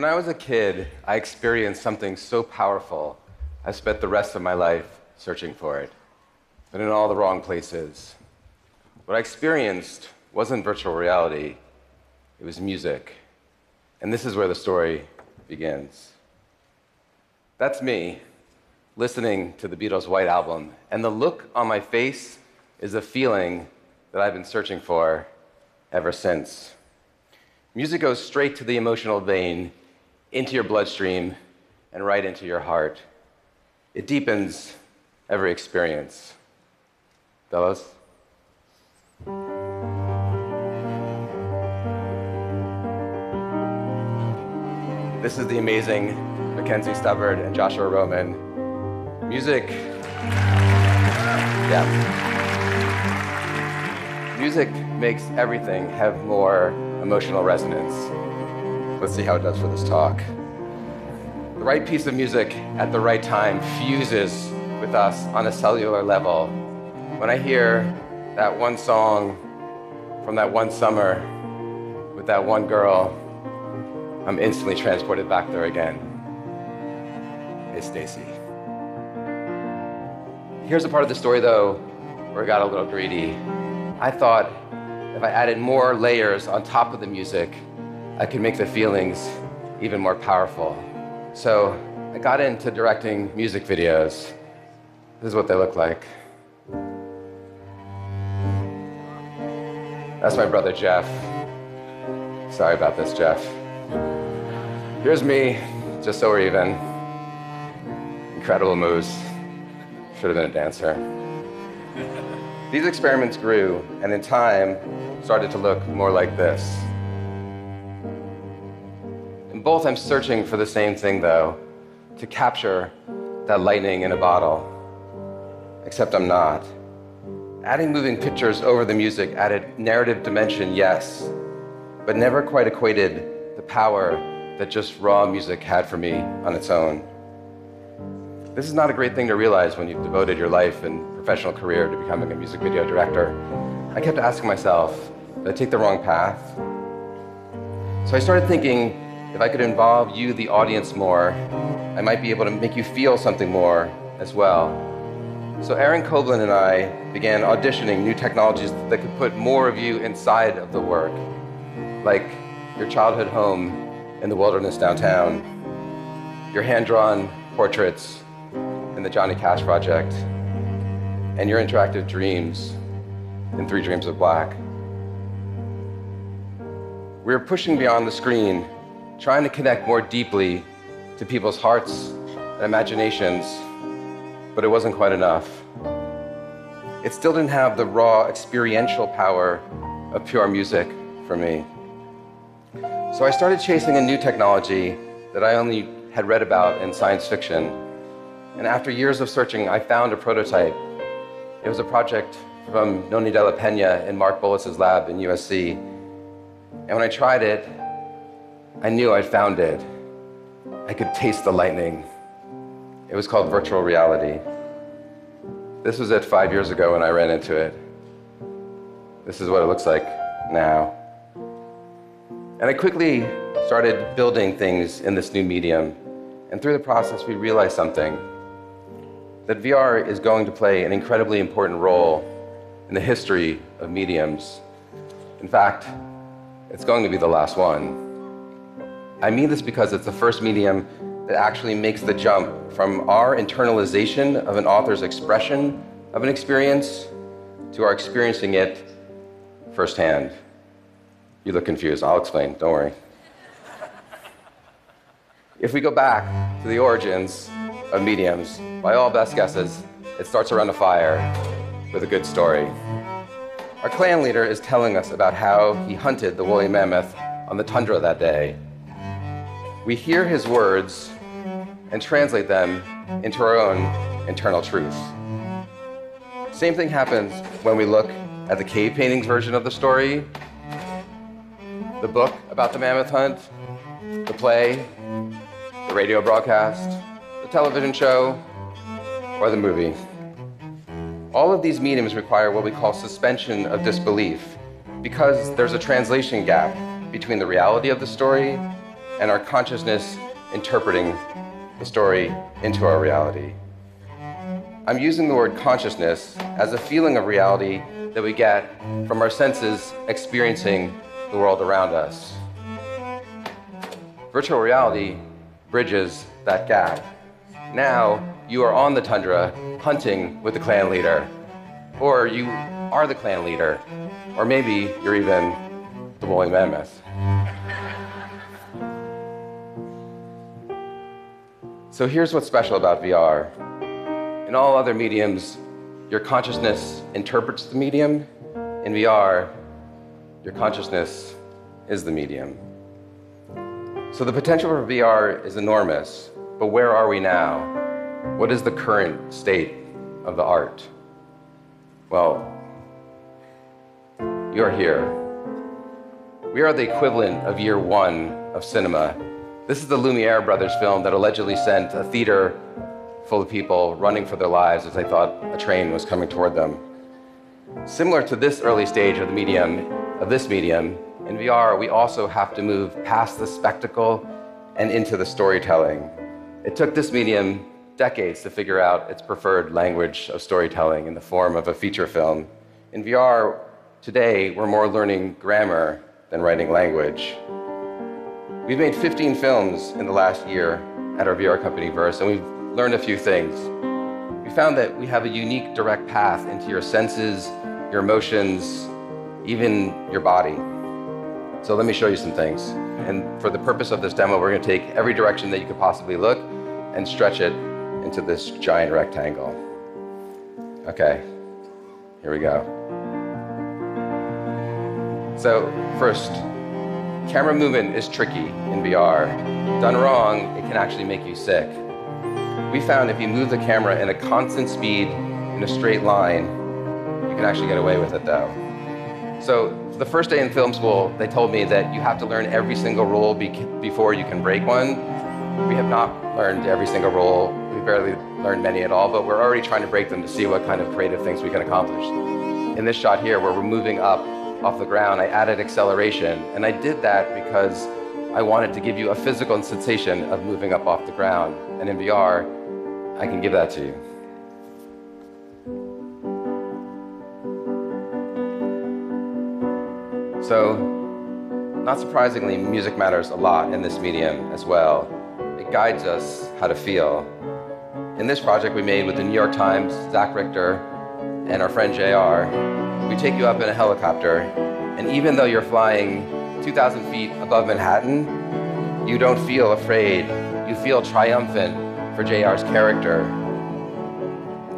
When I was a kid, I experienced something so powerful, I spent the rest of my life searching for it, but in all the wrong places. What I experienced wasn't virtual reality, it was music. And this is where the story begins. That's me listening to the Beatles' White Album, and the look on my face is a feeling that I've been searching for ever since. Music goes straight to the emotional vein, into your bloodstream, and right into your heart. It deepens every experience. Fellows? This is the amazing Mackenzie Stubbert and Joshua Roman. Music. Yeah. Music makes everything have more emotional resonance. Let's see how it does for this talk. The right piece of music at the right time fuses with us on a cellular level. When I hear that one song from that one summer with that one girl, I'm instantly transported back there again. Hey, Stacy. Here's a part of the story, though, where I got a little greedy. I thought if I added more layers on top of the music, I could make the feelings even more powerful. So I got into directing music videos. This is what they look like. That's my brother Jeff. Sorry about this, Jeff. Here's me, just so we're even. Incredible moves. Should have been a dancer. These experiments grew, and in time, started to look more like this. In both, I'm searching for the same thing, though to capture that lightning in a bottle. Except I'm not. Adding moving pictures over the music added narrative dimension, yes, but never quite equated the power that just raw music had for me on its own. This is not a great thing to realize when you've devoted your life and professional career to becoming a music video director. I kept asking myself, did I take the wrong path? So I started thinking if I could involve you, the audience, more, I might be able to make you feel something more as well. So Aaron Koblin and I began auditioning new technologies that could put more of you inside of the work, like your childhood home in the wilderness downtown, your hand drawn portraits in the Johnny Cash Project, and your interactive dreams in Three Dreams of Black. We're pushing beyond the screen, trying to connect more deeply to people's hearts and imaginations, but it wasn't quite enough. It still didn't have the raw experiential power of pure music for me. So I started chasing a new technology that I only had read about in science fiction. And after years of searching, I found a prototype. It was a project from Nonny de la Pena in Mark Bolas's lab in USC. And when I tried it, I knew I'd found it. I could taste the lightning. It was called virtual reality. This was it five years ago when I ran into it. This is what it looks like now. And I quickly started building things in this new medium. And through the process, we realized something that VR is going to play an incredibly important role in the history of mediums. In fact, it's going to be the last one. I mean this because it's the first medium that actually makes the jump from our internalization of an author's expression of an experience to our experiencing it firsthand. You look confused. I'll explain. Don't worry. If we go back to the origins of mediums, by all best guesses, it starts around a fire with a good story. Our clan leader is telling us about how he hunted the woolly mammoth on the tundra that day. We hear his words and translate them into our own internal truth. Same thing happens when we look at the cave paintings version of the story the book about the mammoth hunt, the play, the radio broadcast, the television show, or the movie. All of these mediums require what we call suspension of disbelief because there's a translation gap between the reality of the story and our consciousness interpreting the story into our reality. I'm using the word consciousness as a feeling of reality that we get from our senses experiencing the world around us. Virtual reality bridges that gap. Now you are on the tundra hunting with the clan leader, or you are the clan leader, or maybe you're even the woolly mammoth. So here's what's special about VR. In all other mediums, your consciousness interprets the medium. In VR, your consciousness is the medium. So the potential for VR is enormous, but where are we now? What is the current state of the art? Well, you're here. We are the equivalent of year one of cinema. This is the Lumiere brothers film that allegedly sent a theater full of people running for their lives as they thought a train was coming toward them. Similar to this early stage of the medium, of this medium, in VR, we also have to move past the spectacle and into the storytelling. It took this medium decades to figure out its preferred language of storytelling in the form of a feature film. In VR, today, we're more learning grammar than writing language. We've made 15 films in the last year at our VR company Verse, and we've learned a few things. We found that we have a unique direct path into your senses, your emotions, even your body. So let me show you some things. And for the purpose of this demo, we're going to take every direction that you could possibly look and stretch it into this giant rectangle. Okay, here we go. So, first, camera movement is tricky in VR. Done wrong, it can actually make you sick. We found if you move the camera in a constant speed in a straight line, you can actually get away with it though. So the first day in film school, they told me that you have to learn every single rule be before you can break one. We have not learned every single rule. We barely learned many at all, but we're already trying to break them to see what kind of creative things we can accomplish. In this shot here, where we're moving up off the ground, I added acceleration. And I did that because I wanted to give you a physical sensation of moving up off the ground. And in VR, I can give that to you. So, not surprisingly, music matters a lot in this medium as well. It guides us how to feel. In this project we made with the New York Times, Zach Richter, and our friend JR, we take you up in a helicopter, and even though you're flying 2,000 feet above Manhattan, you don't feel afraid. You feel triumphant for JR's character.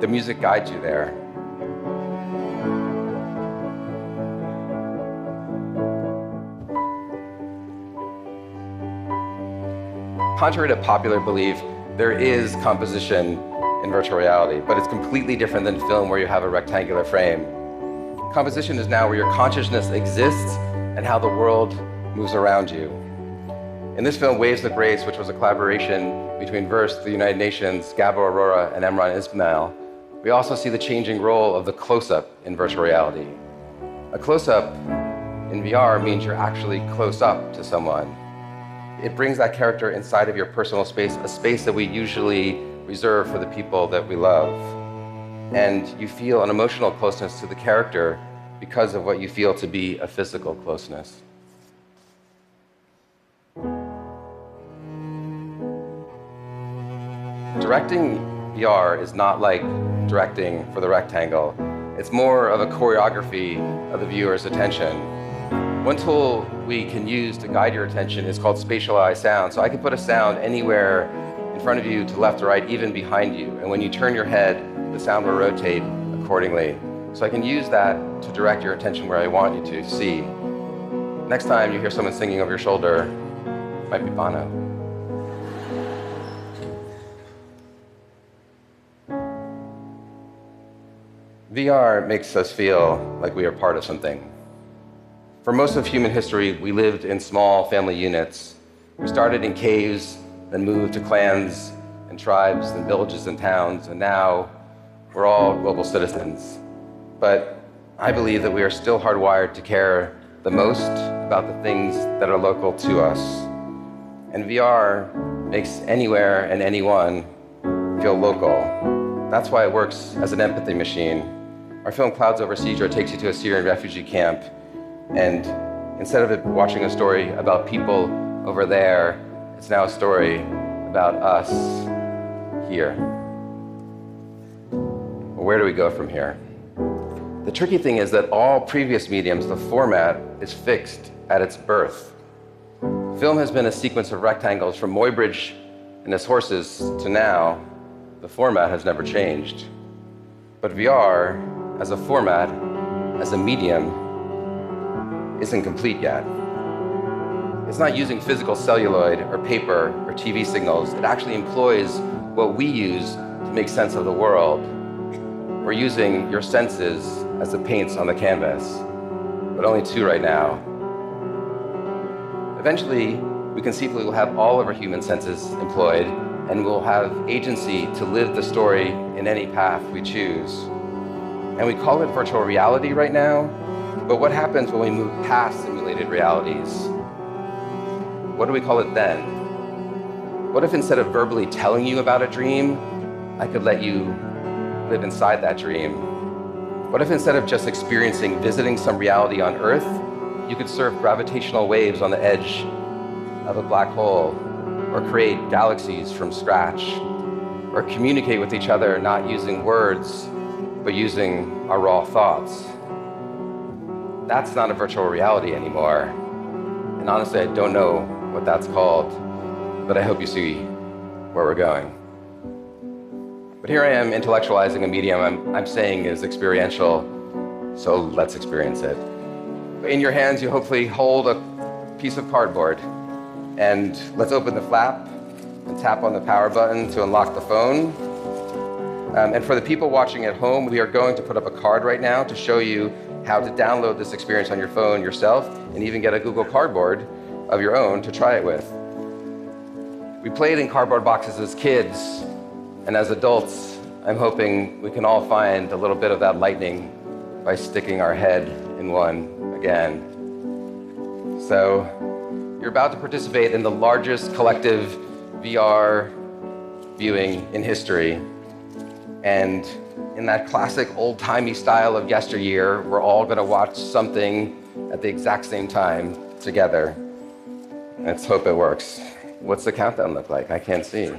The music guides you there. Contrary to popular belief, there is composition in virtual reality, but it's completely different than film where you have a rectangular frame. Composition is now where your consciousness exists and how the world moves around you. In this film, Waves of Grace, which was a collaboration between Verse, the United Nations, Gabo Arora, and Imraan Ismail, we also see the changing role of the close-up in virtual reality. A close-up in VR means you're actually close up to someone. It brings that character inside of your personal space, a space that we usually reserve for the people that we love. Mm-hmm. And you feel an emotional closeness to the character because of what you feel to be a physical closeness. Directing VR is not like directing for the rectangle. It's more of a choreography of the viewer's attention. One tool we can use to guide your attention is called spatialized sound. So I can put a sound anywhere in front of you, to left or right, even behind you. And when you turn your head, the sound will rotate accordingly. So I can use that to direct your attention where I want you to see. Next time you hear someone singing over your shoulder, it might be Bono. VR makes us feel like we are part of something. For most of human history, we lived in small family units. We started in caves, then moved to clans and tribes and villages and towns, and now we're all global citizens. But I believe that we are still hardwired to care the most about the things that are local to us. And VR makes anywhere and anyone feel local. That's why it works as an empathy machine. Our film Clouds Over Sidra takes you to a Syrian refugee camp, and instead of watching a story about people over there, it's now a story about us here. Where do we go from here? The tricky thing is that all previous mediums, the format is fixed at its birth. Film has been a sequence of rectangles from Muybridge and his horses to now. The format has never changed. But VR, as a format, as a medium, isn't complete yet. It's not using physical celluloid or paper or TV signals. It actually employs what we use to make sense of the world. We're using your senses as the paints on the canvas, but only two right now. Eventually, we conceivably will have all of our human senses employed, and we'll have agency to live the story in any path we choose. And we call it virtual reality right now, but what happens when we move past simulated realities? What do we call it then? What if instead of verbally telling you about a dream, I could let you live inside that dream? What if instead of just experiencing visiting some reality on Earth, you could surf gravitational waves on the edge of a black hole, or create galaxies from scratch, or communicate with each other not using words, but using our raw thoughts. That's not a virtual reality anymore. And honestly, I don't know what that's called, but I hope you see where we're going. But here I am intellectualizing a medium I'm, I'm saying is experiential, so let's experience it in your hands, you hopefully hold a piece of cardboard. And let's open the flap and tap on the power button to unlock the phone. Um, and for the people watching at home, we are going to put up a card right now to show you how to download this experience on your phone yourself and even get a Google Cardboard of your own to try it with. We played in cardboard boxes as kids, and as adults, I'm hoping we can all find a little bit of that lightning by sticking our head in one again. So, you're about to participate in the largest collective VR viewing in history. And in that classic old timey style of yesteryear, we're all going to watch something at the exact same time together. Let's hope it works. What's the countdown look like? I can't see.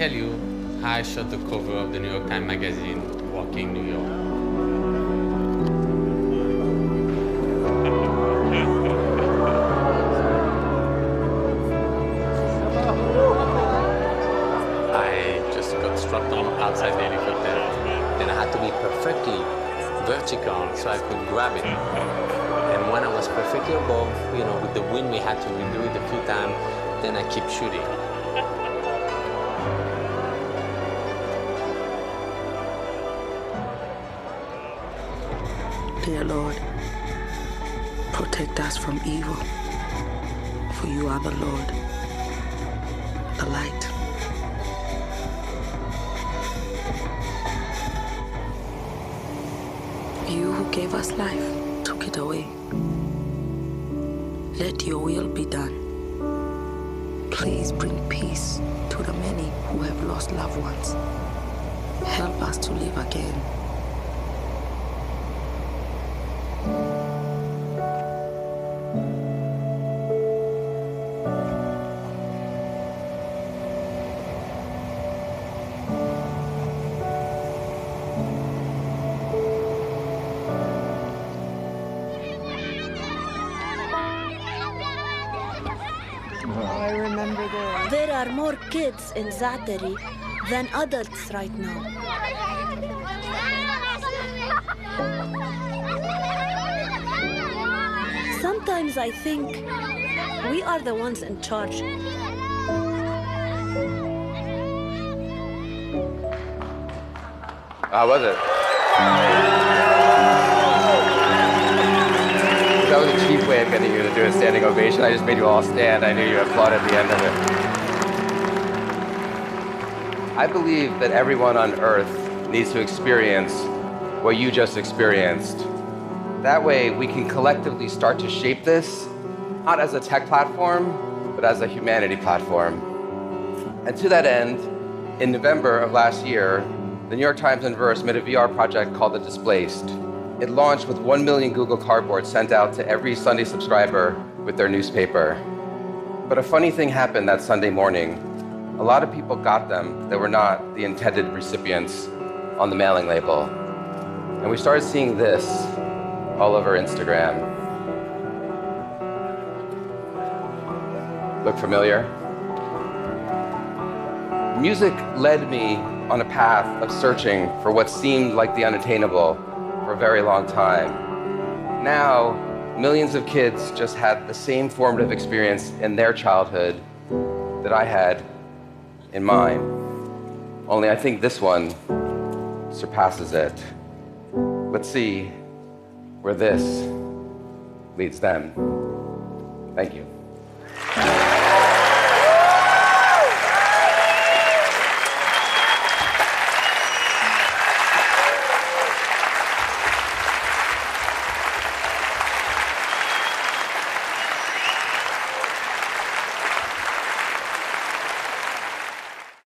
Tell you how I shot the cover of the New York Times Magazine, Walking New York. I just got strapped on outside the helicopter. Then I had to be perfectly vertical so I could grab it. And when I was perfectly above, you know, with the wind, we had to redo it a few times. Then I keep shooting. Dear Lord, protect us from evil, for you are the Lord, the light. You who gave us life took it away. Let your will be done. Please bring peace to the many who have lost loved ones. Help us to live again. Are more kids in Zaatari than adults right now. Sometimes I think we are the ones in charge. How was it? That was a cheap way of getting you to do a standing ovation. I just made you all stand. I knew you applaud at the end of it. I believe that everyone on earth needs to experience what you just experienced. That way, we can collectively start to shape this, not as a tech platform, but as a humanity platform. And to that end, in November of last year, the New York Times and Verse made a VR project called The Displaced. It launched with 1 million Google Cardboard sent out to every Sunday subscriber with their newspaper. But a funny thing happened that Sunday morning. A lot of people got them that were not the intended recipients on the mailing label. And we started seeing this all over Instagram. Look familiar? Music led me on a path of searching for what seemed like the unattainable for a very long time. Now, millions of kids just had the same formative experience in their childhood that I had in mine. Only I think this one surpasses it. Let's see where this leads them. Thank you.